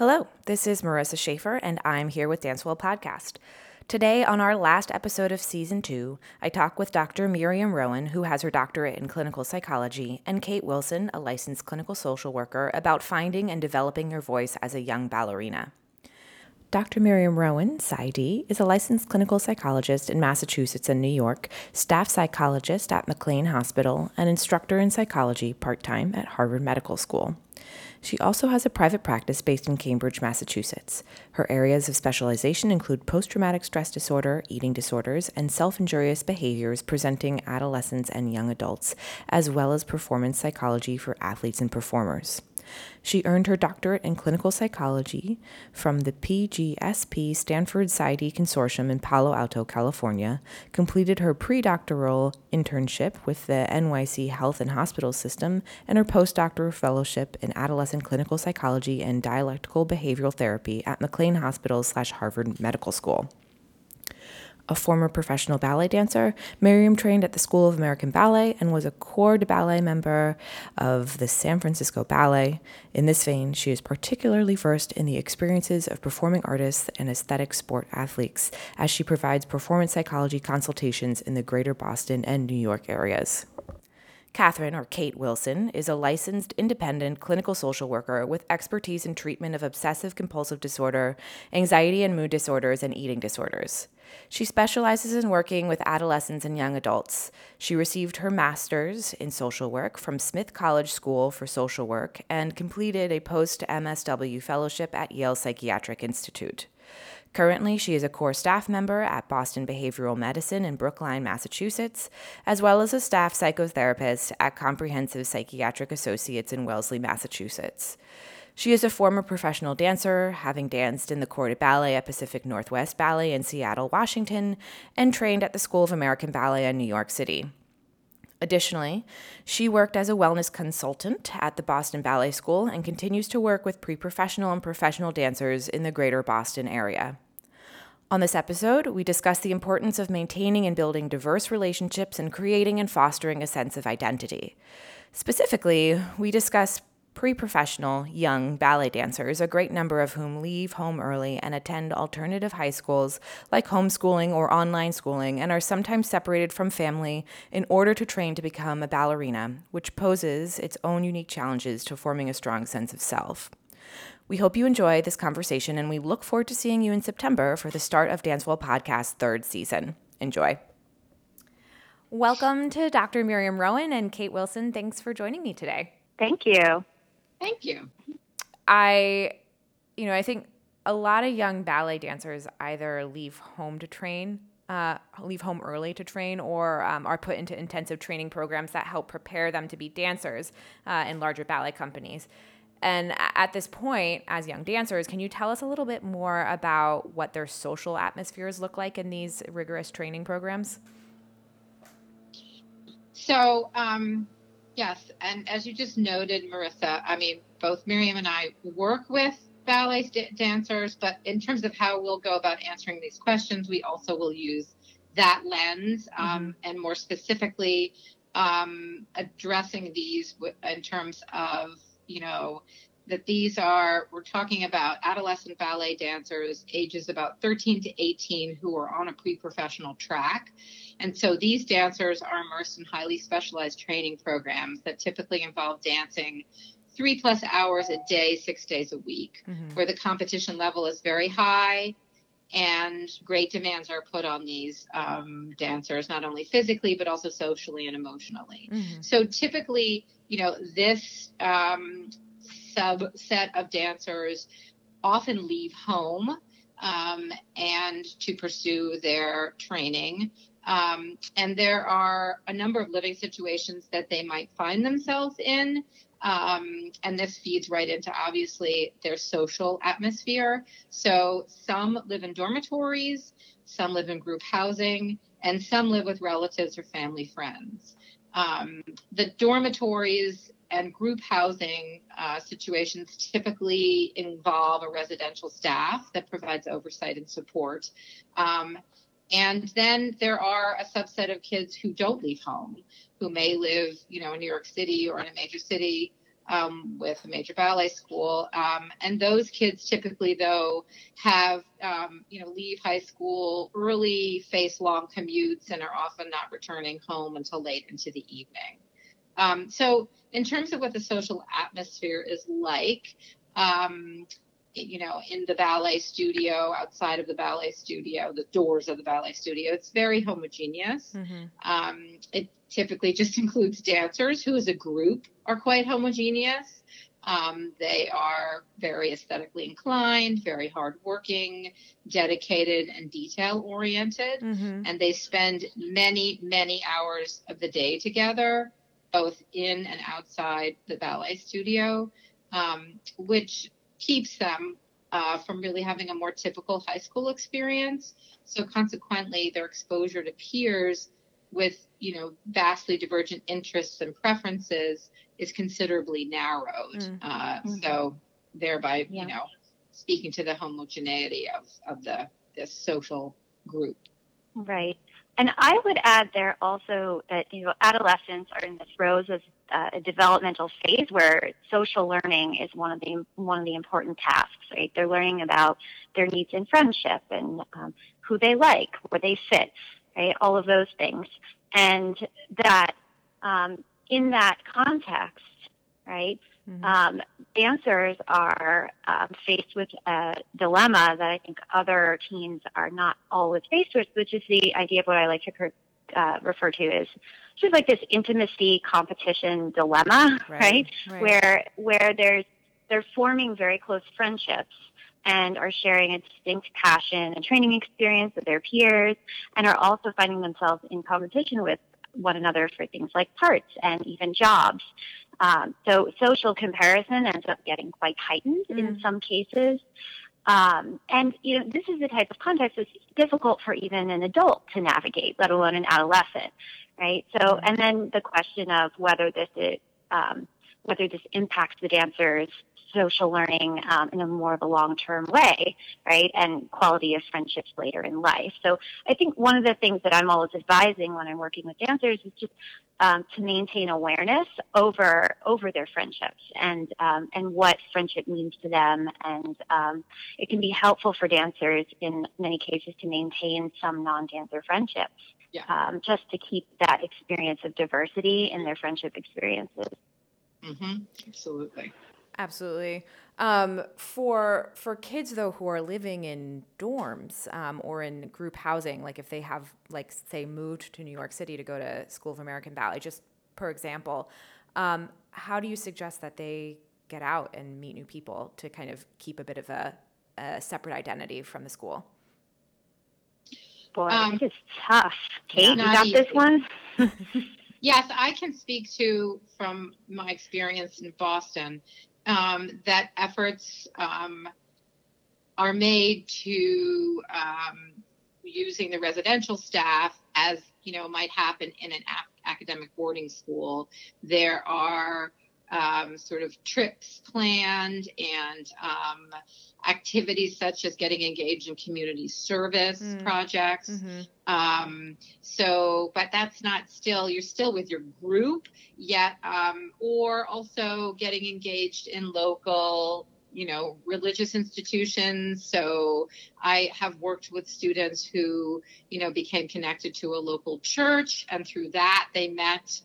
Hello, this is Marissa Schaefer, and I'm here with Dancewell Podcast. Today, on our last episode of season two, I talk with Dr. Miriam Rowan, who has her doctorate in clinical psychology, and Kate Wilson, a licensed clinical social worker, about finding and developing your voice as a young ballerina. Dr. Miriam Rowan, PsyD, is a licensed clinical psychologist in Massachusetts and New York, staff psychologist at McLean Hospital, and instructor in psychology part time at Harvard Medical School. She also has a private practice based in Cambridge, Massachusetts. Her areas of specialization include post traumatic stress disorder, eating disorders, and self injurious behaviors presenting adolescents and young adults, as well as performance psychology for athletes and performers. She earned her doctorate in clinical psychology from the PGSP Stanford PsyD Consortium in Palo Alto, California, completed her pre-doctoral internship with the NYC Health and Hospital System, and her postdoctoral fellowship in adolescent clinical psychology and dialectical behavioral therapy at McLean Hospital slash Harvard Medical School a former professional ballet dancer, Miriam trained at the School of American Ballet and was a corps de ballet member of the San Francisco Ballet. In this vein, she is particularly versed in the experiences of performing artists and aesthetic sport athletes, as she provides performance psychology consultations in the greater Boston and New York areas. Catherine, or Kate Wilson, is a licensed independent clinical social worker with expertise in treatment of obsessive compulsive disorder, anxiety and mood disorders, and eating disorders. She specializes in working with adolescents and young adults. She received her master's in social work from Smith College School for Social Work and completed a post MSW fellowship at Yale Psychiatric Institute. Currently, she is a core staff member at Boston Behavioral Medicine in Brookline, Massachusetts, as well as a staff psychotherapist at Comprehensive Psychiatric Associates in Wellesley, Massachusetts. She is a former professional dancer, having danced in the Corps de Ballet at Pacific Northwest Ballet in Seattle, Washington, and trained at the School of American Ballet in New York City. Additionally, she worked as a wellness consultant at the Boston Ballet School and continues to work with pre professional and professional dancers in the greater Boston area. On this episode, we discuss the importance of maintaining and building diverse relationships and creating and fostering a sense of identity. Specifically, we discuss pre professional young ballet dancers, a great number of whom leave home early and attend alternative high schools like homeschooling or online schooling and are sometimes separated from family in order to train to become a ballerina, which poses its own unique challenges to forming a strong sense of self. We hope you enjoy this conversation and we look forward to seeing you in September for the start of Dancewell Podcast third season. Enjoy. Welcome to Dr. Miriam Rowan and Kate Wilson. Thanks for joining me today. Thank you. Thank you. I, you know, I think a lot of young ballet dancers either leave home to train, uh, leave home early to train, or um, are put into intensive training programs that help prepare them to be dancers uh, in larger ballet companies. And at this point, as young dancers, can you tell us a little bit more about what their social atmospheres look like in these rigorous training programs? So, um, Yes, and as you just noted, Marissa, I mean, both Miriam and I work with ballet st- dancers, but in terms of how we'll go about answering these questions, we also will use that lens, um, mm-hmm. and more specifically, um, addressing these w- in terms of, you know, that these are, we're talking about adolescent ballet dancers, ages about 13 to 18, who are on a pre professional track. And so these dancers are immersed in highly specialized training programs that typically involve dancing three plus hours a day, six days a week, mm-hmm. where the competition level is very high and great demands are put on these um, dancers, not only physically, but also socially and emotionally. Mm-hmm. So typically, you know, this um, subset of dancers often leave home um, and to pursue their training um, and there are a number of living situations that they might find themselves in. Um, and this feeds right into obviously their social atmosphere. So some live in dormitories, some live in group housing, and some live with relatives or family friends. Um, the dormitories and group housing uh, situations typically involve a residential staff that provides oversight and support. Um, and then there are a subset of kids who don't leave home, who may live, you know, in New York City or in a major city, um, with a major ballet school. Um, and those kids typically, though, have, um, you know, leave high school early, face long commutes, and are often not returning home until late into the evening. Um, so, in terms of what the social atmosphere is like, um, you know, in the ballet studio, outside of the ballet studio, the doors of the ballet studio. It's very homogeneous. Mm-hmm. Um, it typically just includes dancers who, as a group, are quite homogeneous. Um, they are very aesthetically inclined, very hardworking, dedicated, and detail oriented. Mm-hmm. And they spend many, many hours of the day together, both in and outside the ballet studio, um, which keeps them uh, from really having a more typical high school experience. So consequently, their exposure to peers with you know vastly divergent interests and preferences is considerably narrowed. Mm-hmm. Uh, mm-hmm. so thereby, yeah. you know, speaking to the homogeneity of of the this social group. Right. And I would add there also that you know adolescents are in the throes of uh, a developmental phase where social learning is one of the one of the important tasks. Right, they're learning about their needs in friendship and um, who they like, where they fit, right, all of those things, and that um, in that context, right, mm-hmm. um, dancers are um, faced with a dilemma that I think other teens are not always faced with, which is the idea of what I like to uh, refer to as sort of like this intimacy competition dilemma, right. right? right? Where where there's they're forming very close friendships and are sharing a distinct passion and training experience with their peers and are also finding themselves in competition with one another for things like parts and even jobs. Um, so social comparison ends up getting quite heightened mm. in some cases. Um, and you know, this is the type of context that's difficult for even an adult to navigate, let alone an adolescent, right? So, mm. and then the question of whether this is, um, whether this impacts the dancers social learning um, in a more of a long-term way, right? And quality of friendships later in life. So I think one of the things that I'm always advising when I'm working with dancers is just um, to maintain awareness over over their friendships and um, and what friendship means to them. And um, it can be helpful for dancers in many cases to maintain some non-dancer friendships. Yeah. Um, just to keep that experience of diversity in their friendship experiences. Mm-hmm. Absolutely. Absolutely. Um, for for kids though who are living in dorms um, or in group housing, like if they have like say moved to New York City to go to School of American Ballet, just per example, um, how do you suggest that they get out and meet new people to kind of keep a bit of a, a separate identity from the school? Boy, um, it's tough. Kate, you got easy. this one. yes, I can speak to from my experience in Boston um, that efforts um, are made to um, using the residential staff as you know might happen in an academic boarding school. There are um, sort of trips planned and um, activities such as getting engaged in community service mm. projects. Mm-hmm. Um, so, but that's not still, you're still with your group yet, um, or also getting engaged in local you know religious institutions so i have worked with students who you know became connected to a local church and through that they met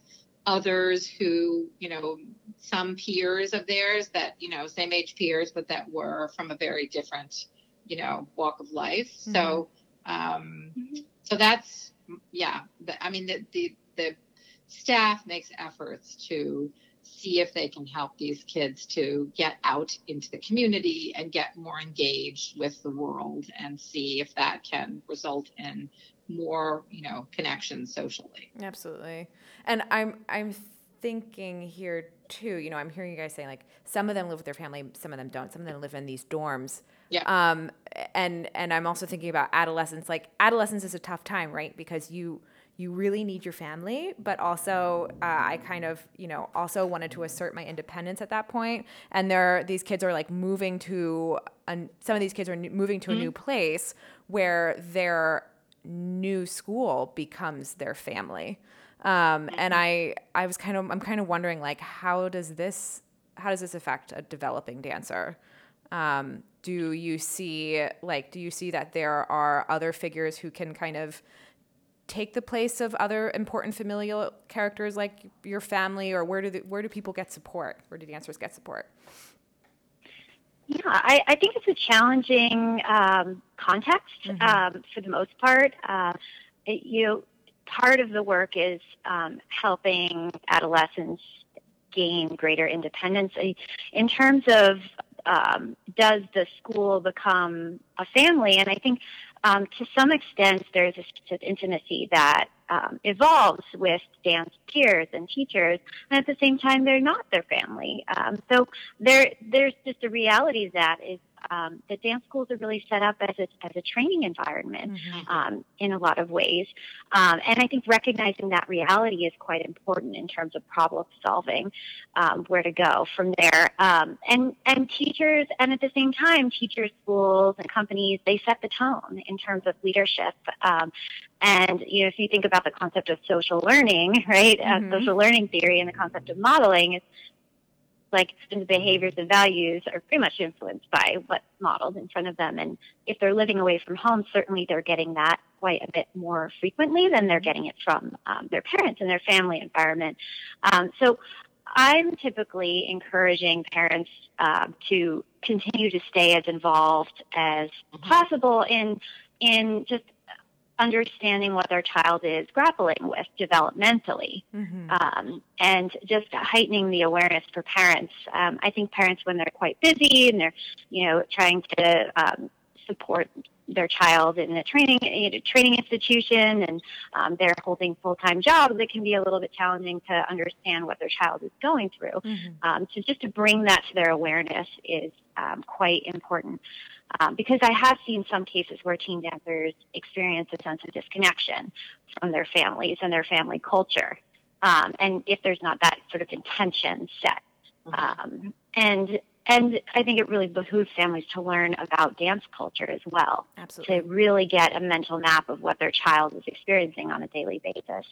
others who, you know, some peers of theirs that, you know, same age peers, but that were from a very different, you know, walk of life. Mm-hmm. So, um, mm-hmm. so that's, yeah, the, I mean, the, the, the staff makes efforts to see if they can help these kids to get out into the community and get more engaged with the world and see if that can result in more, you know, connections socially. Absolutely. And I'm I'm thinking here too, you know, I'm hearing you guys saying like some of them live with their family, some of them don't. Some of them live in these dorms. Yeah. Um and and I'm also thinking about adolescence. Like adolescence is a tough time, right? Because you you really need your family, but also uh, I kind of, you know, also wanted to assert my independence at that point. And there, these kids are like moving to, a, some of these kids are moving to mm-hmm. a new place where their new school becomes their family. Um, and mm-hmm. I, I was kind of, I'm kind of wondering like, how does this how does this affect a developing dancer? Um, do you see like do you see that there are other figures who can kind of take the place of other important familial characters like your family or where do the, where do people get support where do dancers get support yeah i, I think it's a challenging um, context mm-hmm. um, for the most part uh, it, you know part of the work is um, helping adolescents gain greater independence in terms of um, does the school become a family? And I think um, to some extent there's a sense of intimacy that um, evolves with dance peers and teachers, and at the same time they're not their family. Um, so there, there's just a reality that is um, the dance schools are really set up as a, as a training environment mm-hmm. um, in a lot of ways. Um, and I think recognizing that reality is quite important in terms of problem solving, um, where to go from there. Um, and, and teachers, and at the same time, teachers, schools, and companies, they set the tone in terms of leadership. Um, and you know, if you think about the concept of social learning, right, mm-hmm. uh, social learning theory, and the concept of modeling, is like students' behaviors and values are pretty much influenced by what's modeled in front of them. And if they're living away from home, certainly they're getting that quite a bit more frequently than they're getting it from um, their parents and their family environment. Um, so I'm typically encouraging parents uh, to continue to stay as involved as possible in in just understanding what their child is grappling with developmentally mm-hmm. um, and just heightening the awareness for parents um, i think parents when they're quite busy and they're you know trying to um, support their child in a training you know, training institution and um, they're holding full time jobs, it can be a little bit challenging to understand what their child is going through. Mm-hmm. Um, so just to bring that to their awareness is um, quite important. Um, because I have seen some cases where teen dancers experience a sense of disconnection from their families and their family culture. Um, and if there's not that sort of intention set. Mm-hmm. Um, and and I think it really behooves families to learn about dance culture as well. Absolutely. To really get a mental map of what their child is experiencing on a daily basis.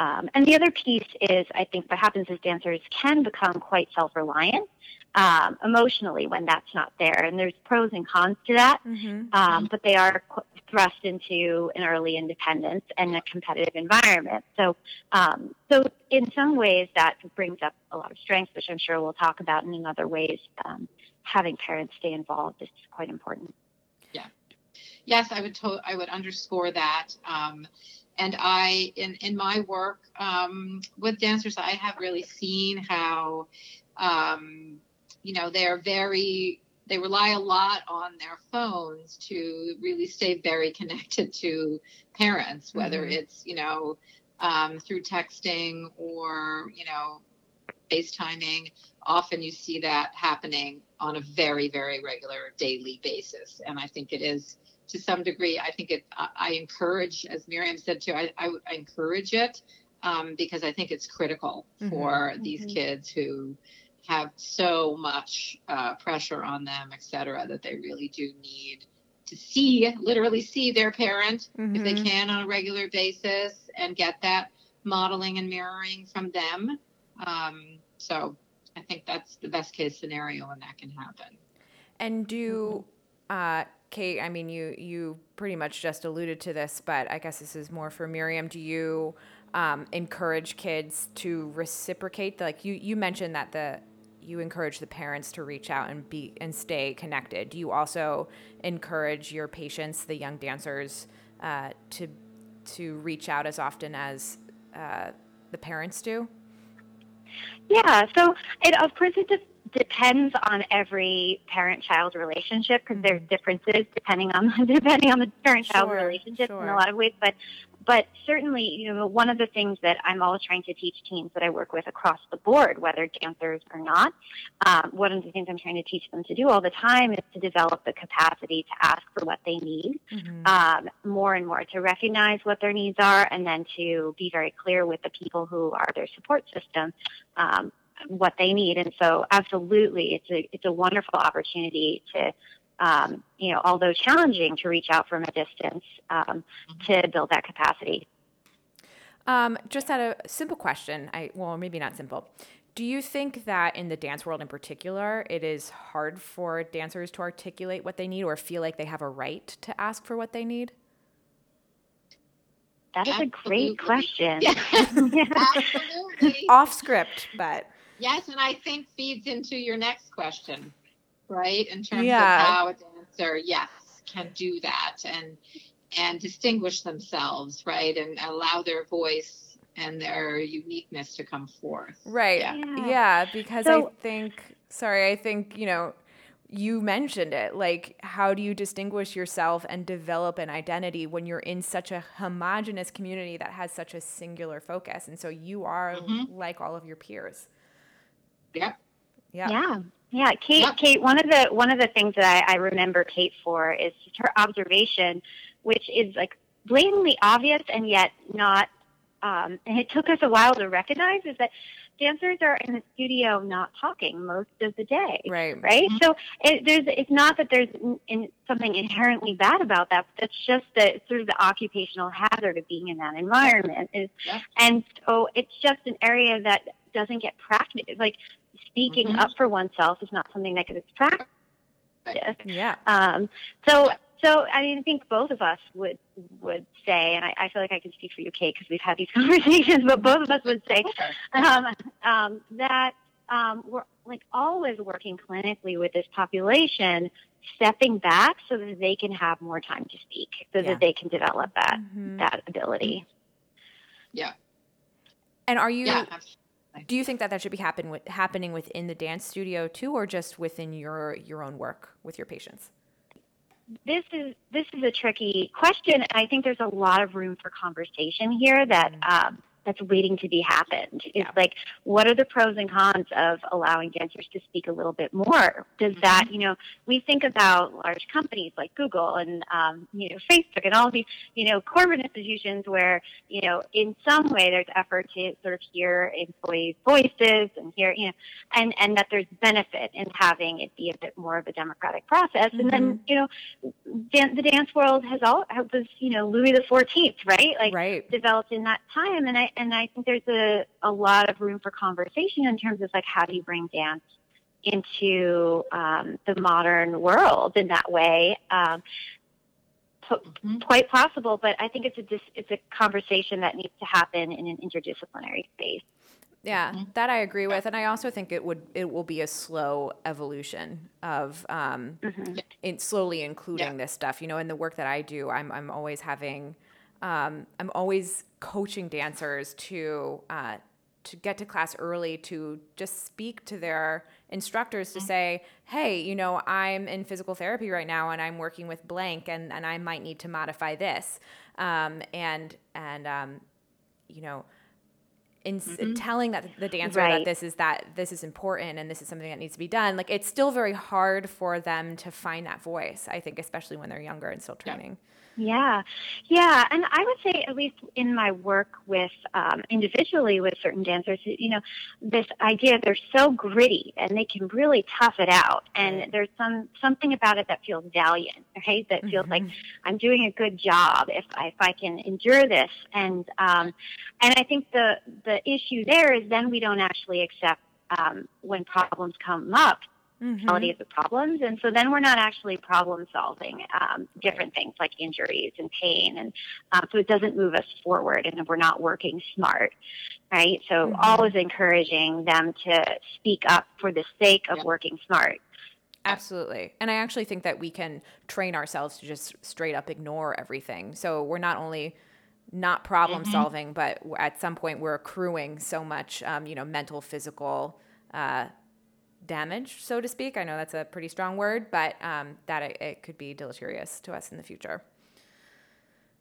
Um, and the other piece is, I think what happens is dancers can become quite self reliant um, emotionally when that's not there. And there's pros and cons to that, mm-hmm. um, but they are thrust into an early independence and a competitive environment. So, um, so in some ways that brings up a lot of strengths, which I'm sure we'll talk about. And in other ways, um, having parents stay involved is quite important. Yeah. Yes, I would. To- I would underscore that. And I, in in my work um, with dancers, I have really seen how um, you know, they're very, they rely a lot on their phones to really stay very connected to parents, whether mm-hmm. it's, you know, um, through texting or, you know, FaceTiming. Often you see that happening on a very, very regular daily basis. And I think it is to some degree, I think it, I encourage, as Miriam said too, I, I, I encourage it um, because I think it's critical mm-hmm. for these mm-hmm. kids who, have so much uh, pressure on them, et cetera, that they really do need to see, literally see their parent mm-hmm. if they mm-hmm. can on a regular basis and get that modeling and mirroring from them. Um, so I think that's the best case scenario when that can happen. And do, uh, Kate, I mean, you, you pretty much just alluded to this, but I guess this is more for Miriam. Do you um, encourage kids to reciprocate? Like you, you mentioned that the you encourage the parents to reach out and be and stay connected. Do you also encourage your patients, the young dancers, uh, to to reach out as often as uh, the parents do? Yeah. So it of course it just depends on every parent-child relationship because there's differences depending on depending on the parent-child sure, relationship sure. in a lot of ways. But but certainly, you know, one of the things that I'm always trying to teach teens that I work with across the board, whether dancers or not, um, one of the things I'm trying to teach them to do all the time is to develop the capacity to ask for what they need mm-hmm. um, more and more, to recognize what their needs are, and then to be very clear with the people who are their support system um, what they need. And so, absolutely, it's a it's a wonderful opportunity to um, you know, although challenging to reach out from a distance um, to build that capacity. Um, just had a simple question. I well, maybe not simple. Do you think that in the dance world in particular, it is hard for dancers to articulate what they need or feel like they have a right to ask for what they need? That is Absolutely. a great question. Yeah. Absolutely. Off script, but. Yes, and I think feeds into your next question, right? In terms yeah. of how a dancer, yes, can do that and and distinguish themselves, right? And allow their voice and their uniqueness to come forth. Right. Yeah, yeah, yeah because so, I think sorry, I think, you know, you mentioned it like how do you distinguish yourself and develop an identity when you're in such a homogenous community that has such a singular focus and so you are mm-hmm. like all of your peers yeah yeah yeah yeah kate yeah. kate one of the one of the things that I, I remember kate for is her observation which is like blatantly obvious and yet not um, and it took us a while to recognize is that dancers are in the studio not talking most of the day. Right. Right. Mm-hmm. So it, there's it's not that there's in, in something inherently bad about that. But it's just the sort of the occupational hazard of being in that environment is, yeah. and so it's just an area that doesn't get practiced. Like speaking mm-hmm. up for oneself is not something that gets practiced. Yeah. Um, so so, I mean, I think both of us would would say, and I, I feel like I can speak for you, Kate, because we've had these conversations. But both of us would say um, um, that um, we're like always working clinically with this population, stepping back so that they can have more time to speak, so yeah. that they can develop that mm-hmm. that ability. Yeah. And are you? Yeah. Do you think that that should be happen with, happening within the dance studio too, or just within your your own work with your patients? this is this is a tricky question. I think there's a lot of room for conversation here that mm-hmm. um, that's waiting to be happened. It's yeah. like, what are the pros and cons of allowing dancers to speak a little bit more? Does mm-hmm. that, you know, we think about large companies like Google and, um, you know, Facebook and all these, you know, corporate institutions where, you know, in some way there's effort to sort of hear employees' voices and hear, you know, and, and that there's benefit in having it be a bit more of a democratic process. Mm-hmm. And then, mm-hmm. you know, dan- the dance world has all, was, you know, Louis the 14th, right? Like right. developed in that time. And I, and I think there's a, a lot of room for conversation in terms of like how do you bring dance into um, the modern world in that way. Um, mm-hmm. Quite possible, but I think it's a dis- it's a conversation that needs to happen in an interdisciplinary space. Yeah, mm-hmm. that I agree with, and I also think it would it will be a slow evolution of um, mm-hmm. in slowly including yeah. this stuff. You know, in the work that I do, I'm I'm always having um, I'm always coaching dancers to uh, to get to class early to just speak to their instructors to mm-hmm. say, hey, you know, I'm in physical therapy right now and I'm working with blank and, and I might need to modify this. Um, and, and, um, you know, in mm-hmm. telling that the dancer right. that this is that this is important and this is something that needs to be done like it's still very hard for them to find that voice i think especially when they're younger and still training yeah. Yeah, yeah, and I would say at least in my work with um, individually with certain dancers, you know, this idea they're so gritty and they can really tough it out, and there's some something about it that feels valiant, right? That feels mm-hmm. like I'm doing a good job if I, if I can endure this, and um, and I think the the issue there is then we don't actually accept um, when problems come up mm-hmm. of the problems. And so then we're not actually problem solving um, different things like injuries and pain. And um, so it doesn't move us forward and we're not working smart. Right. So mm-hmm. always encouraging them to speak up for the sake of working smart. Absolutely. And I actually think that we can train ourselves to just straight up ignore everything. So we're not only not problem mm-hmm. solving, but at some point we're accruing so much, um, you know, mental, physical uh, damage, so to speak. I know that's a pretty strong word, but um, that it, it, could be deleterious to us in the future.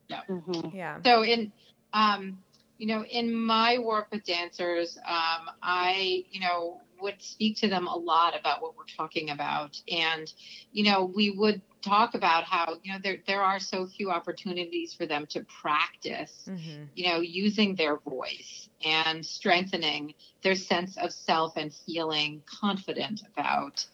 Yeah. Mm-hmm. Yeah. So in, um, you know, in my work with dancers, um, I, you know, would speak to them a lot about what we're talking about, and you know, we would talk about how you know there there are so few opportunities for them to practice mm-hmm. you know using their voice and strengthening their sense of self and feeling confident about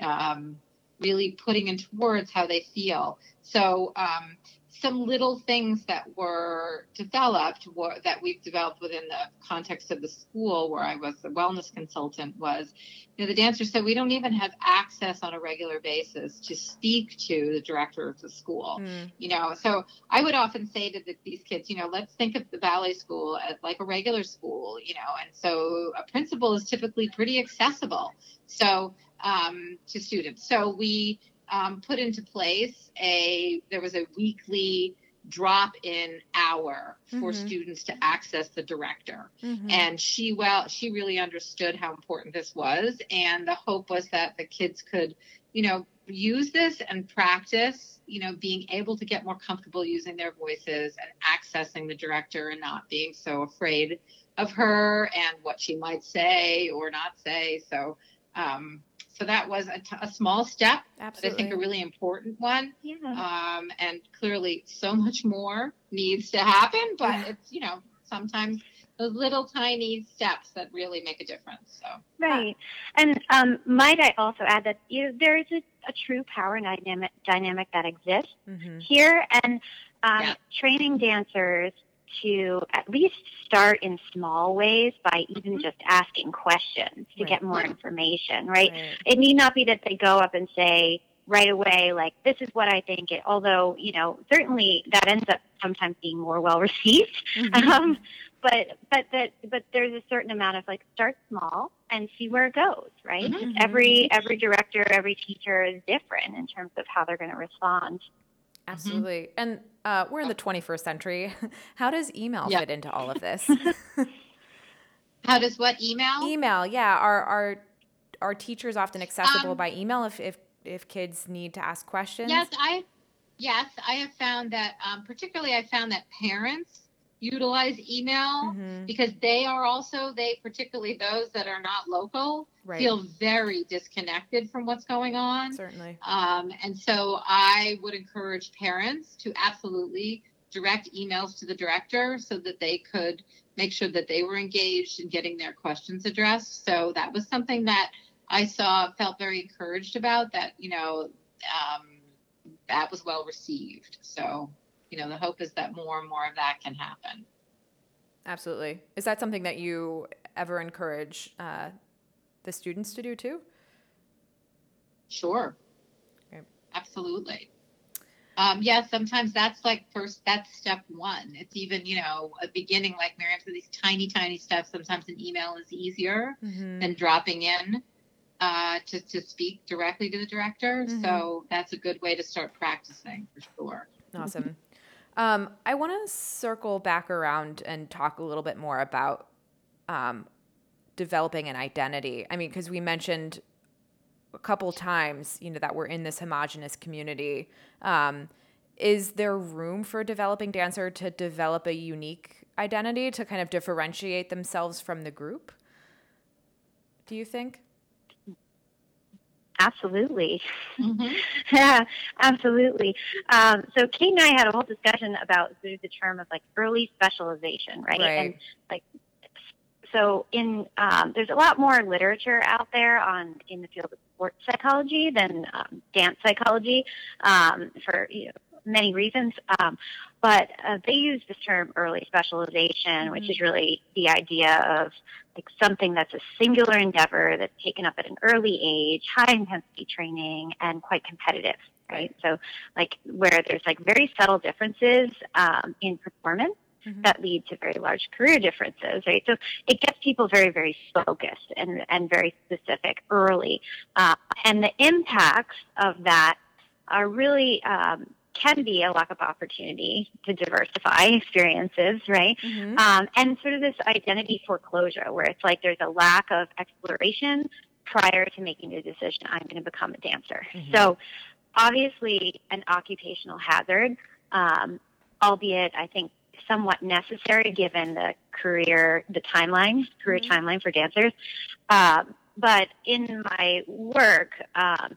um, really putting into words how they feel so um, some little things that were developed were, that we've developed within the context of the school where I was the wellness consultant was, you know, the dancer said we don't even have access on a regular basis to speak to the director of the school. Mm. You know, so I would often say to the, these kids, you know, let's think of the ballet school as like a regular school, you know, and so a principal is typically pretty accessible. So um, to students. So we um, put into place a there was a weekly drop in hour for mm-hmm. students to access the director mm-hmm. and she well she really understood how important this was and the hope was that the kids could you know use this and practice you know being able to get more comfortable using their voices and accessing the director and not being so afraid of her and what she might say or not say so um, so that was a, t- a small step, Absolutely. but I think a really important one. Yeah. Um, and clearly, so much more needs to happen. But yeah. it's you know sometimes those little tiny steps that really make a difference. So right. And um, might I also add that you know, there is a, a, true power dynamic dynamic that exists mm-hmm. here, and um, yeah. training dancers to at least start in small ways by even mm-hmm. just asking questions to right. get more information, right? right? It need not be that they go up and say right away, like, this is what I think, it, although, you know, certainly that ends up sometimes being more well received. Mm-hmm. Um, but but that but there's a certain amount of like start small and see where it goes right mm-hmm. every every director every teacher is different in terms of how they're going to respond Absolutely. Mm-hmm. And uh, we're in the 21st century. How does email yep. fit into all of this? How does what email? Email, yeah. Are are are teachers often accessible um, by email if, if if kids need to ask questions? Yes, I yes I have found that um, particularly I found that parents utilize email mm-hmm. because they are also they particularly those that are not local right. feel very disconnected from what's going on certainly um, and so i would encourage parents to absolutely direct emails to the director so that they could make sure that they were engaged in getting their questions addressed so that was something that i saw felt very encouraged about that you know um, that was well received so you know, the hope is that more and more of that can happen. Absolutely. Is that something that you ever encourage uh, the students to do too? Sure. Okay. Absolutely. Um, yeah, sometimes that's like first, that's step one. It's even, you know, a beginning, like Miriam said, these tiny, tiny steps. Sometimes an email is easier mm-hmm. than dropping in uh, to, to speak directly to the director. Mm-hmm. So that's a good way to start practicing for sure. Awesome. Um, I want to circle back around and talk a little bit more about um, developing an identity. I mean, because we mentioned a couple times, you know, that we're in this homogenous community. Um, is there room for a developing dancer to develop a unique identity to kind of differentiate themselves from the group? Do you think? Absolutely. Mm-hmm. yeah, absolutely. Um, so Kate and I had a whole discussion about the term of like early specialization, right? right. And like, so in um, there's a lot more literature out there on in the field of sports psychology than um, dance psychology um, for you know, many reasons. Um, but uh, they use this term early specialization, mm-hmm. which is really the idea of like something that's a singular endeavor that's taken up at an early age, high intensity training, and quite competitive. Right. So, like where there's like very subtle differences um, in performance mm-hmm. that lead to very large career differences, right? So it gets people very, very focused and, and very specific early. Uh, and the impacts of that are really um, can be a lack of opportunity to diversify experiences, right? Mm-hmm. Um, and sort of this identity foreclosure where it's like there's a lack of exploration prior to making the decision, I'm going to become a dancer. Mm-hmm. So obviously an occupational hazard, um, albeit I think somewhat necessary given the career, the timeline, career mm-hmm. timeline for dancers. Um, but in my work, um,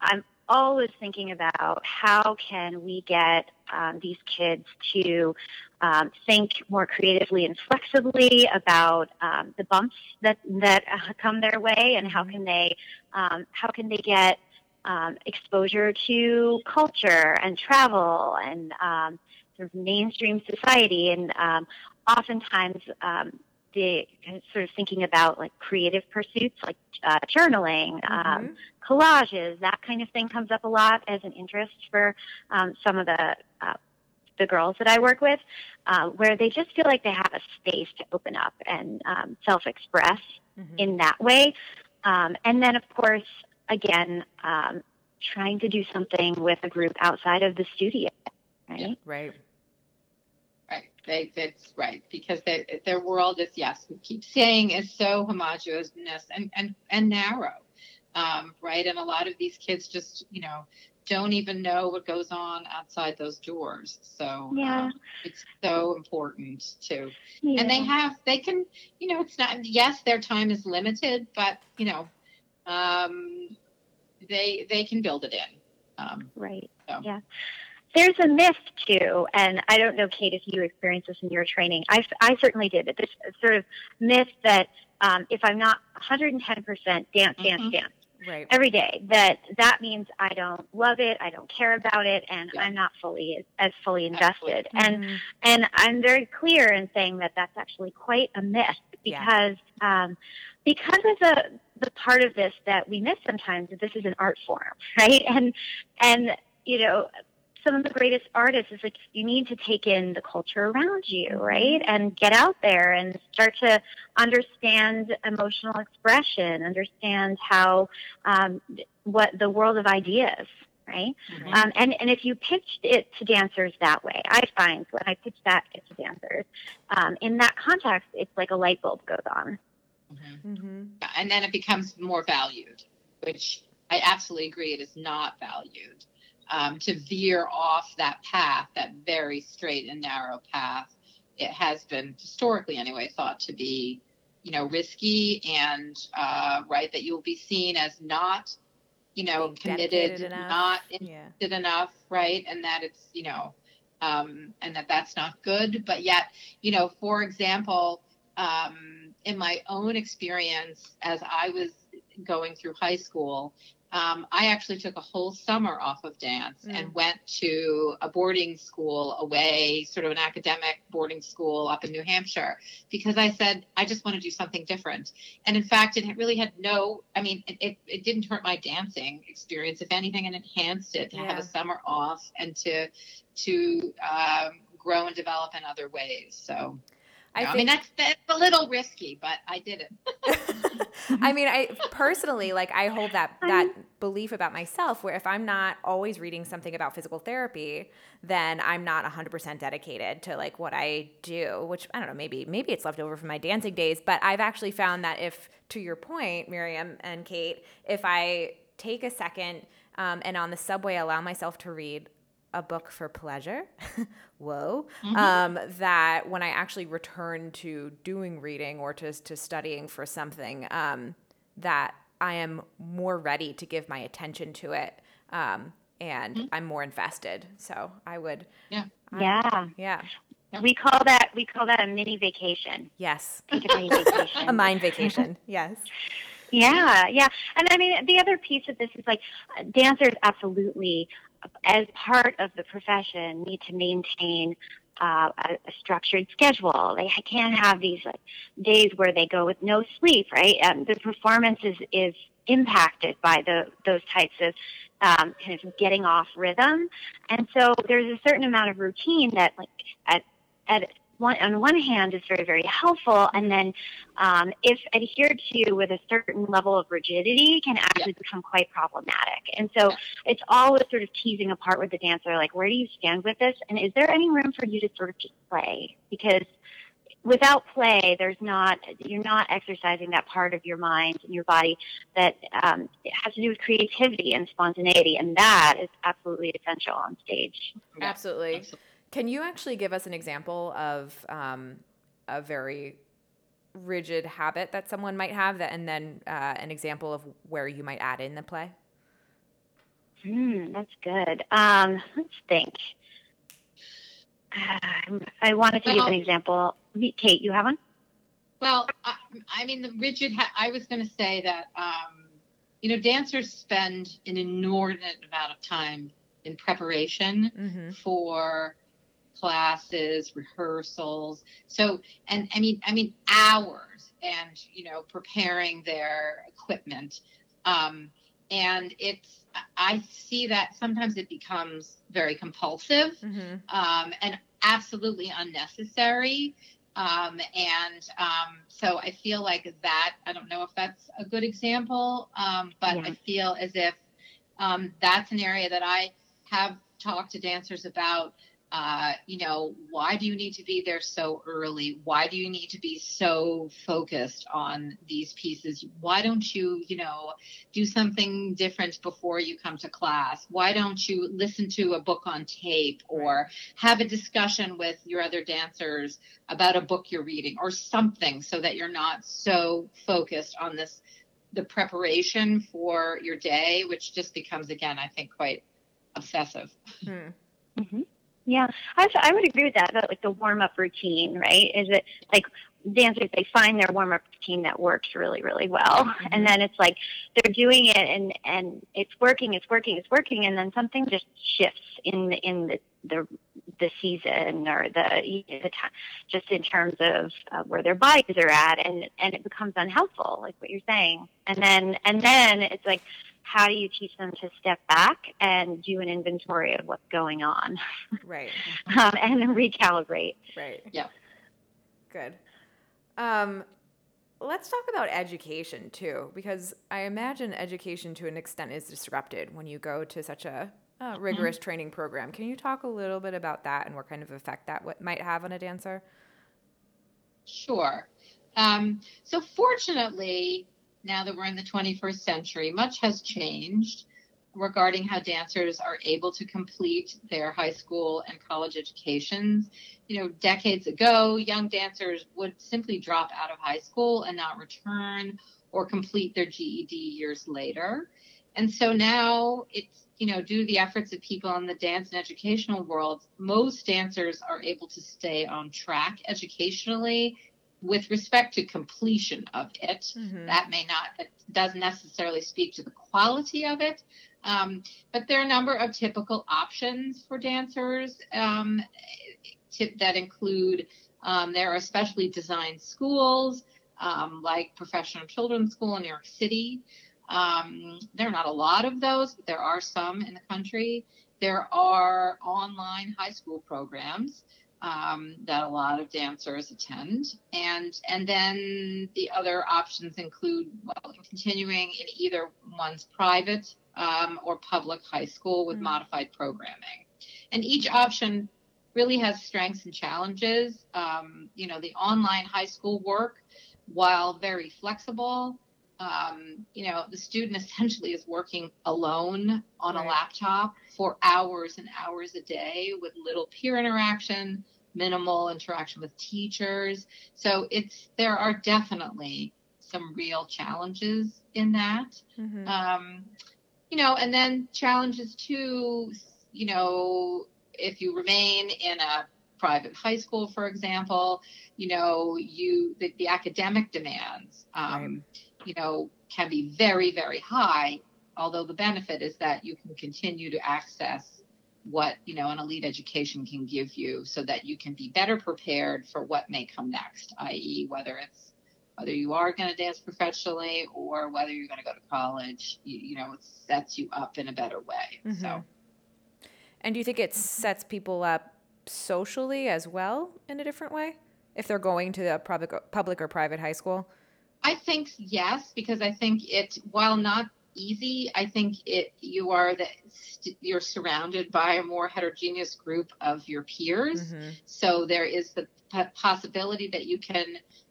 I'm always thinking about how can we get um, these kids to um, think more creatively and flexibly about um, the bumps that that uh, come their way, and how can they um, how can they get um, exposure to culture and travel and um, sort of mainstream society, and um, oftentimes um, the sort of thinking about like creative pursuits like uh, journaling, um, mm-hmm. um, collages, that kind of thing comes up a lot as an interest for um, some of the uh, the girls that I work with, uh, where they just feel like they have a space to open up and um, self-express mm-hmm. in that way. Um, and then, of course, again, um, trying to do something with a group outside of the studio, right? Right. They, that's right because they, their world is yes, we keep saying is so homogeneous and and and narrow, um, right? And a lot of these kids just you know don't even know what goes on outside those doors. So yeah, um, it's so important to, Yeah. And they have, they can, you know, it's not. Yes, their time is limited, but you know, um, they they can build it in. Um, right. So. Yeah. There's a myth too, and I don't know, Kate, if you experienced this in your training. I, I certainly did. This sort of myth that um, if I'm not 110% dance, dance, mm-hmm. dance, right. every day that that means I don't love it, I don't care about it, and yeah. I'm not fully as fully invested. And mm-hmm. and I'm very clear in saying that that's actually quite a myth because yeah. um, because of the the part of this that we miss sometimes that this is an art form, right? And and you know some of the greatest artists is like you need to take in the culture around you, mm-hmm. right? And get out there and start to understand emotional expression, understand how um, what the world of ideas, right? Mm-hmm. Um, and and if you pitched it to dancers that way, I find when I pitch that to dancers, um, in that context, it's like a light bulb goes on. Mm-hmm. mm-hmm. And then it becomes more valued, which I absolutely agree it is not valued um, to veer off that path, that very straight and narrow path. It has been historically, anyway, thought to be, you know, risky and uh, right that you'll be seen as not, you know, committed, enough. not interested yeah. enough, right, and that it's, you know, um, and that that's not good. But yet, you know, for example, um, in my own experience as I was going through high school, um, I actually took a whole summer off of dance mm. and went to a boarding school away, sort of an academic boarding school up in New Hampshire, because I said, I just want to do something different. And in fact, it really had no, I mean, it, it, it didn't hurt my dancing experience. If anything, it enhanced it to yeah. have a summer off and to, to um, grow and develop in other ways. So, I, think, I mean, that's, that's a little risky, but I did it. I mean, I personally like I hold that that belief about myself where if I'm not always reading something about physical therapy, then I'm not 100% dedicated to like what I do, which I don't know, maybe maybe it's left over from my dancing days, but I've actually found that if to your point, Miriam and Kate, if I take a second um, and on the subway allow myself to read a book for pleasure. Whoa. Mm-hmm. Um, that when I actually return to doing reading or to, to studying for something, um, that I am more ready to give my attention to it. Um, and mm-hmm. I'm more invested. So I would. Yeah. I, yeah. Yeah. We call that we call that a mini vacation. Yes. A mini vacation. a mind vacation. Yes. Yeah, yeah. And I mean, the other piece of this is like dancers absolutely as part of the profession, need to maintain uh, a, a, structured schedule. They can't have these like, days where they go with no sleep, right? Um, the performance is, is impacted by the, those types of um, kind of getting off rhythm. And so there's a certain amount of routine that, like, at, at one, on one hand is very, very helpful, and then um, if adhered to with a certain level of rigidity, can actually yeah. become quite problematic. And so it's always sort of teasing apart with the dancer, like where do you stand with this, and is there any room for you to sort of just play? Because without play, there's not you're not exercising that part of your mind and your body that um, has to do with creativity and spontaneity, and that is absolutely essential on stage. Absolutely. absolutely. Can you actually give us an example of um, a very rigid habit that someone might have, that, and then uh, an example of where you might add in the play? Hmm, that's good. Um, let's think. Uh, I wanted to well, give an example. Kate, you have one? Well, I, I mean, the rigid. Ha- I was going to say that um, you know, dancers spend an inordinate amount of time in preparation mm-hmm. for classes, rehearsals. So, and I mean, I mean, hours and, you know, preparing their equipment. Um, and it's, I see that sometimes it becomes very compulsive mm-hmm. um, and absolutely unnecessary. Um, and um, so I feel like that, I don't know if that's a good example, um, but yeah. I feel as if um, that's an area that I have talked to dancers about uh, you know, why do you need to be there so early? Why do you need to be so focused on these pieces? Why don't you, you know, do something different before you come to class? Why don't you listen to a book on tape or have a discussion with your other dancers about a book you're reading or something so that you're not so focused on this, the preparation for your day, which just becomes, again, I think, quite obsessive. Hmm. Mm-hmm. Yeah, I, I would agree with that. About like the warm up routine, right? Is it like dancers they find their warm up routine that works really really well, mm-hmm. and then it's like they're doing it and and it's working, it's working, it's working, and then something just shifts in the in the the the season or the you know, the time, just in terms of uh, where their bodies are at, and and it becomes unhelpful, like what you're saying, and then and then it's like how do you teach them to step back and do an inventory of what's going on? Right. um, and then recalibrate. Right. Yeah. Good. Um, let's talk about education too, because I imagine education to an extent is disrupted when you go to such a, a rigorous mm-hmm. training program. Can you talk a little bit about that and what kind of effect that w- might have on a dancer? Sure. Um, so, fortunately, now that we're in the 21st century, much has changed regarding how dancers are able to complete their high school and college educations. You know, decades ago, young dancers would simply drop out of high school and not return or complete their GED years later. And so now it's, you know, due to the efforts of people in the dance and educational world, most dancers are able to stay on track educationally with respect to completion of it, mm-hmm. that may not, it doesn't necessarily speak to the quality of it. Um, but there are a number of typical options for dancers um, to, that include um, there are specially designed schools um, like Professional Children's School in New York City. Um, there are not a lot of those, but there are some in the country. There are online high school programs um, that a lot of dancers attend, and and then the other options include well, continuing in either one's private um, or public high school with mm-hmm. modified programming, and each option really has strengths and challenges. Um, you know, the online high school work, while very flexible, um, you know, the student essentially is working alone on right. a laptop for hours and hours a day with little peer interaction, minimal interaction with teachers. So it's there are definitely some real challenges in that. Mm-hmm. Um, you know, and then challenges too. You know, if you remain in a private high school, for example, you know, you the, the academic demands. Um, right you know, can be very, very high. Although the benefit is that you can continue to access what, you know, an elite education can give you so that you can be better prepared for what may come next, i.e., whether it's whether you are going to dance professionally or whether you're going to go to college, you, you, know, it sets you up in a better way. Mm-hmm. So, and do you think it sets people up socially as well in a different way if they're going to a public, public or private high school? I think yes, because I think it, while not easy, I think it you are that you're surrounded by a more heterogeneous group of your peers. Mm-hmm. So there is the possibility that you can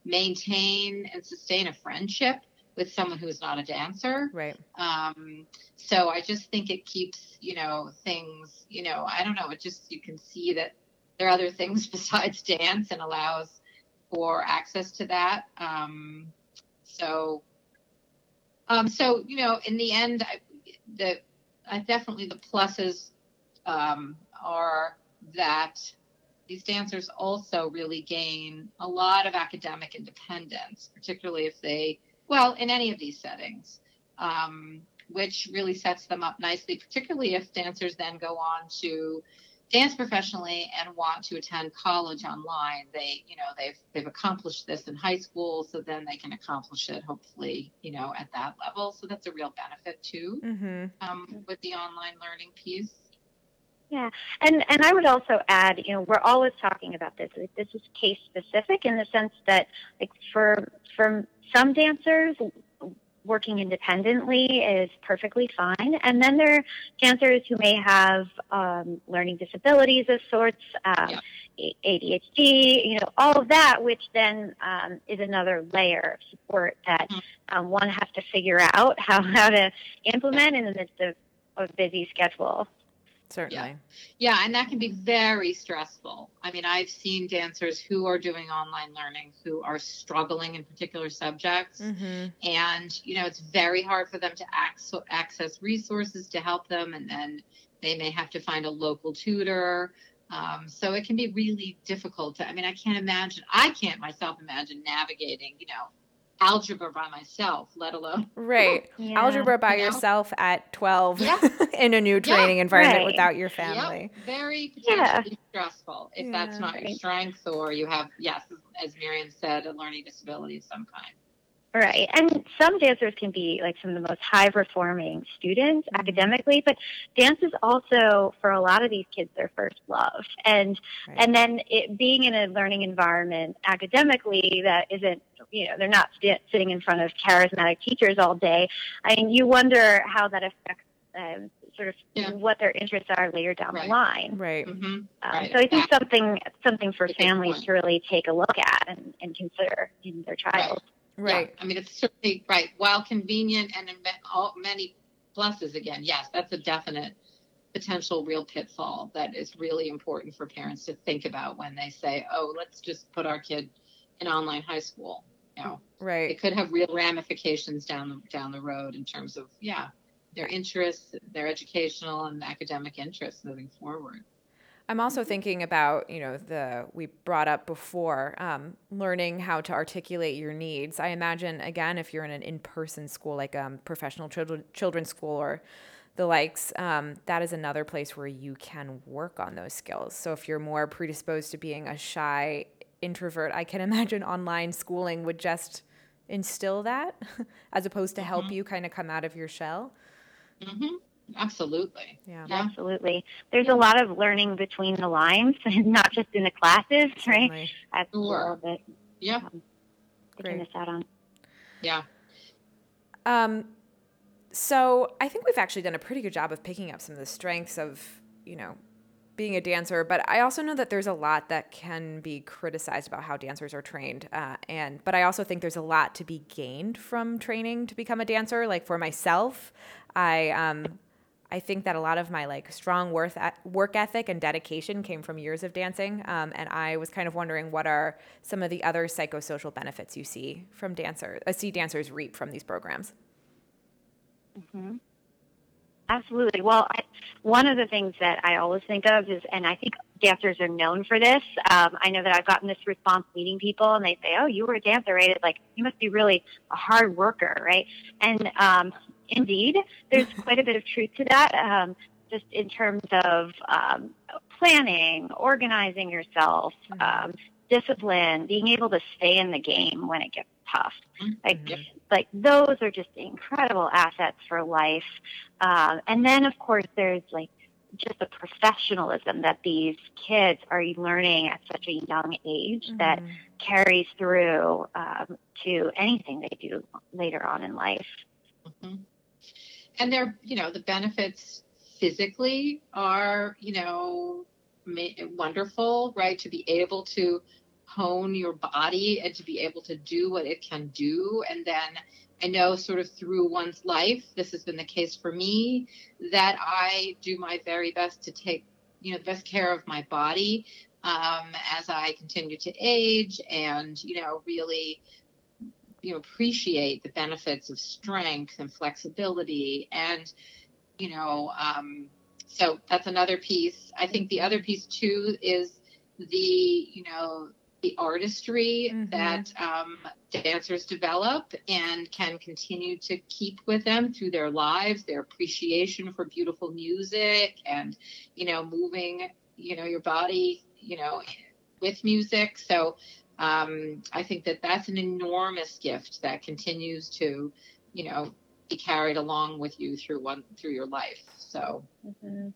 maintain and sustain a friendship with someone who is not a dancer. Right. Um, so I just think it keeps, you know, things, you know, I don't know, it just, you can see that there are other things besides dance and allows for access to that. Um, so, um, so you know, in the end, I, the I definitely the pluses um, are that these dancers also really gain a lot of academic independence, particularly if they, well, in any of these settings, um, which really sets them up nicely, particularly if dancers then go on to dance professionally and want to attend college online. They, you know, they've they've accomplished this in high school, so then they can accomplish it hopefully, you know, at that level. So that's a real benefit too mm-hmm. um, with the online learning piece. Yeah, and and I would also add, you know, we're always talking about this. Like, this is case specific in the sense that, like, for for some dancers, working independently is perfectly fine. And then there are dancers who may have um, learning disabilities of sorts, um, yeah. ADHD, you know, all of that, which then um, is another layer of support that mm-hmm. um, one has to figure out how, how to implement in the midst of a busy schedule. Certainly. Yeah. yeah, and that can be very stressful. I mean, I've seen dancers who are doing online learning who are struggling in particular subjects. Mm-hmm. And, you know, it's very hard for them to access resources to help them. And then they may have to find a local tutor. Um, so it can be really difficult to, I mean, I can't imagine, I can't myself imagine navigating, you know, algebra by myself, let alone right yeah. algebra by you yourself know? at twelve yeah. in a new training yeah. environment right. without your family. Yep. Very potentially stressful if that's not right. your strength, or you have yes, as Miriam said, a learning disability of some kind. Right. And some dancers can be like some of the most high performing students mm-hmm. academically, but dance is also for a lot of these kids their first love. And right. and then it being in a learning environment academically that isn't you know, they're not st- sitting in front of charismatic teachers all day. I mean, you wonder how that affects um, sort of yeah. what their interests are later down right. the line. Right. Mm-hmm. Um, right. So I think something something for families to really take a look at and, and consider in their child. Right. Right. Yeah, I mean, it's certainly right. While convenient and in all, many pluses, again, yes, that's a definite potential real pitfall that is really important for parents to think about when they say, "Oh, let's just put our kid in online high school." You know, right? It could have real ramifications down the down the road in terms of yeah, their interests, their educational and academic interests moving forward. I'm also thinking about, you know, the we brought up before, um, learning how to articulate your needs. I imagine, again, if you're in an in-person school like um, professional children children's school or the likes, um, that is another place where you can work on those skills. So if you're more predisposed to being a shy introvert, I can imagine online schooling would just instill that, as opposed to help mm-hmm. you kind of come out of your shell. Mm-hmm. Absolutely. Yeah. Absolutely. There's a lot of learning between the lines, not just in the classes, right? Certainly. That's sure. a little bit. Yeah. Um, Great. this out on. Yeah. Um, so I think we've actually done a pretty good job of picking up some of the strengths of, you know, being a dancer, but I also know that there's a lot that can be criticized about how dancers are trained. Uh, and but I also think there's a lot to be gained from training to become a dancer. Like for myself, I um, I think that a lot of my like strong worth work ethic and dedication came from years of dancing, um, and I was kind of wondering what are some of the other psychosocial benefits you see from dancers, uh, see dancers reap from these programs. Mm-hmm. Absolutely. Well, I, one of the things that I always think of is, and I think dancers are known for this. Um, I know that I've gotten this response meeting people, and they say, "Oh, you were a dancer, right?" Like you must be really a hard worker, right? And um, indeed, there's quite a bit of truth to that. Um, just in terms of um, planning, organizing yourself, mm-hmm. um, discipline, being able to stay in the game when it gets tough. Mm-hmm. Like, like those are just incredible assets for life. Um, and then, of course, there's like just the professionalism that these kids are learning at such a young age mm-hmm. that carries through um, to anything they do later on in life. Mm-hmm and they're you know the benefits physically are you know wonderful right? To be able to hone your body and to be able to do what it can do. And then i know sort of through one's life this has been the case for me that i do my very best to take you know the best care of my body um, as i continue to age and you know really you know appreciate the benefits of strength and flexibility and you know um, so that's another piece i think the other piece too is the you know the artistry mm-hmm. that um, dancers develop and can continue to keep with them through their lives, their appreciation for beautiful music and, you know, moving, you know, your body, you know, with music. So um, I think that that's an enormous gift that continues to, you know, be carried along with you through one through your life. So. Mm-hmm.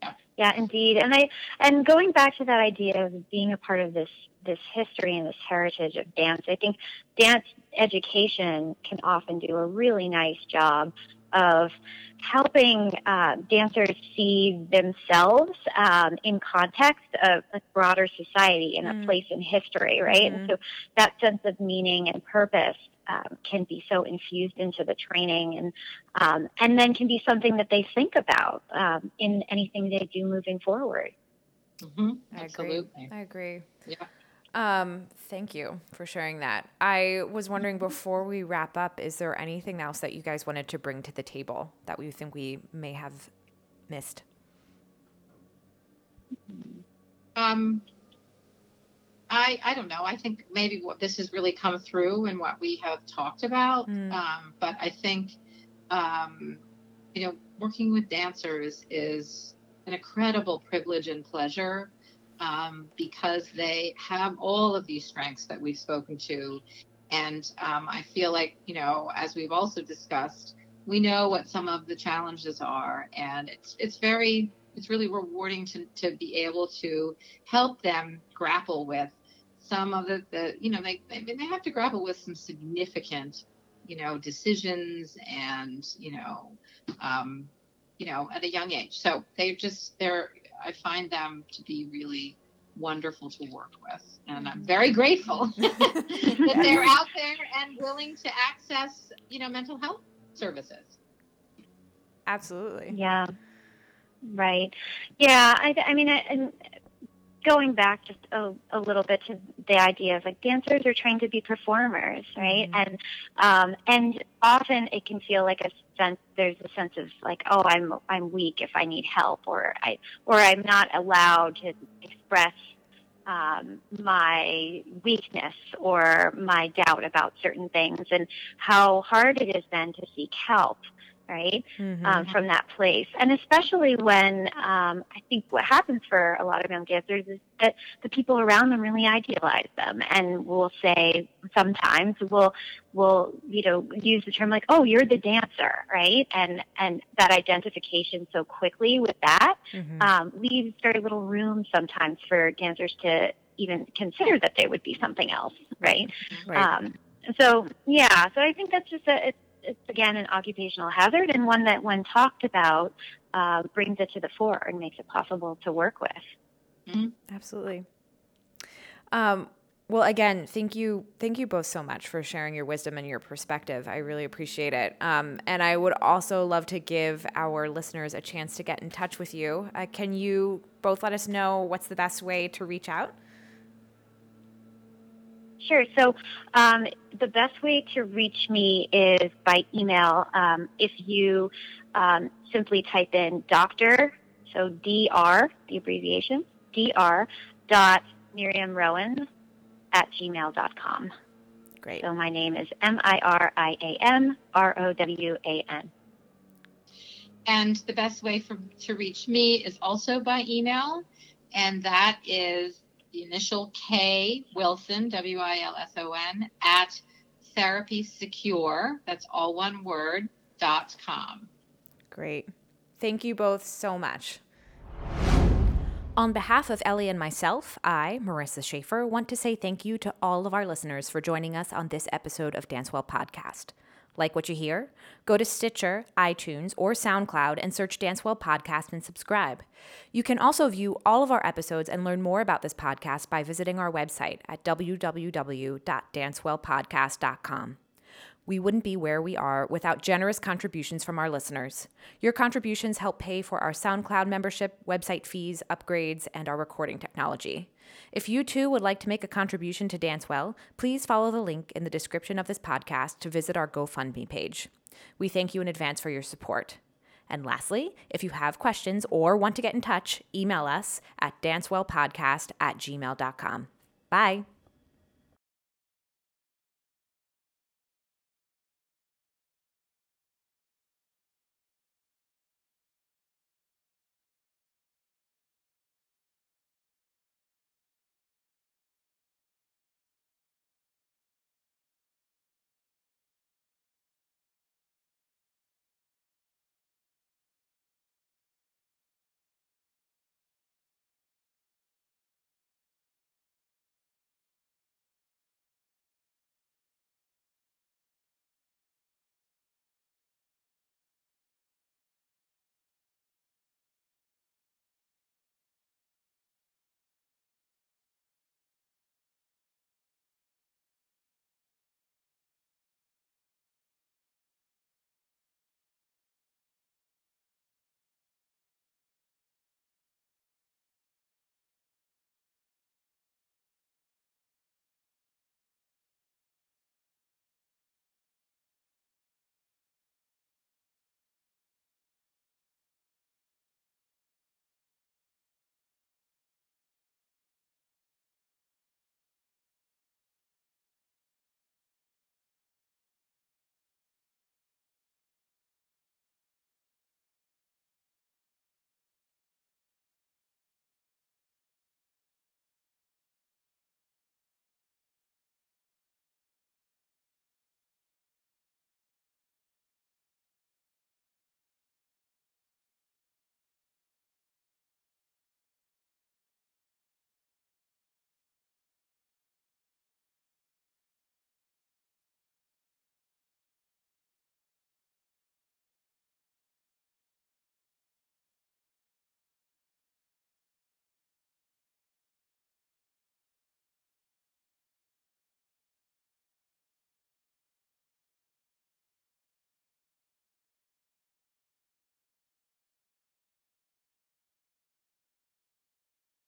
Yeah. yeah, indeed. And I and going back to that idea of being a part of this this history and this heritage of dance, I think dance education can often do a really nice job of helping uh, dancers see themselves um, in context of a broader society and mm. a place in history, right? Mm-hmm. And so that sense of meaning and purpose um, can be so infused into the training and um, and then can be something that they think about um, in anything they do moving forward. Mm-hmm. I Absolutely. agree. I agree. Yeah. Um, thank you for sharing that. I was wondering before we wrap up, is there anything else that you guys wanted to bring to the table that we think we may have missed? Um, I I don't know. I think maybe what this has really come through in what we have talked about. Mm. Um, but I think, um, you know, working with dancers is an incredible privilege and pleasure um, because they have all of these strengths that we've spoken to. And um, I feel like, you know, as we've also discussed, we know what some of the challenges are, and it's it's very it's really rewarding to, to be able to help them grapple with some of the, the you know they they have to grapple with some significant you know decisions and you know um, you know at a young age so they just they're I find them to be really wonderful to work with. And I'm very grateful that they're out there and willing to access, you know, mental health services. Absolutely. Yeah. Right. Yeah. I, I mean, I, and going back just a, a little bit to the idea of like dancers are trained to be performers, right? Mm-hmm. And um, and often it can feel like a sense there's a sense of like oh I'm I'm weak if I need help or I or I'm not allowed to express um, my weakness or my doubt about certain things. And how hard it is then to seek help right mm-hmm. um, from that place and especially when um, i think what happens for a lot of young dancers is that the people around them really idealize them and will say sometimes will will you know use the term like oh you're the dancer right and and that identification so quickly with that mm-hmm. um, leaves very little room sometimes for dancers to even consider that they would be something else right, right. Um, so yeah so i think that's just a it's it's again an occupational hazard and one that, when talked about, uh, brings it to the fore and makes it possible to work with. Mm-hmm. Absolutely. Um, well, again, thank you, thank you both so much for sharing your wisdom and your perspective. I really appreciate it. Um, and I would also love to give our listeners a chance to get in touch with you. Uh, can you both let us know what's the best way to reach out? Sure. So um, the best way to reach me is by email. Um, if you um, simply type in doctor, so DR, the abbreviation, dr dot Miriam Rowan at gmail.com. Great. So my name is M I R I A M R O W A N. And the best way for, to reach me is also by email, and that is the initial K Wilson, W I L S O N, at therapy secure, that's all one word, dot com. Great. Thank you both so much. On behalf of Ellie and myself, I, Marissa Schaefer, want to say thank you to all of our listeners for joining us on this episode of Dancewell Podcast. Like what you hear? Go to Stitcher, iTunes, or SoundCloud and search Dancewell Podcast and subscribe. You can also view all of our episodes and learn more about this podcast by visiting our website at www.dancewellpodcast.com. We wouldn't be where we are without generous contributions from our listeners. Your contributions help pay for our SoundCloud membership, website fees, upgrades, and our recording technology. If you too would like to make a contribution to Dance Well, please follow the link in the description of this podcast to visit our GoFundMe page. We thank you in advance for your support. And lastly, if you have questions or want to get in touch, email us at dancewellpodcast at gmail.com. Bye.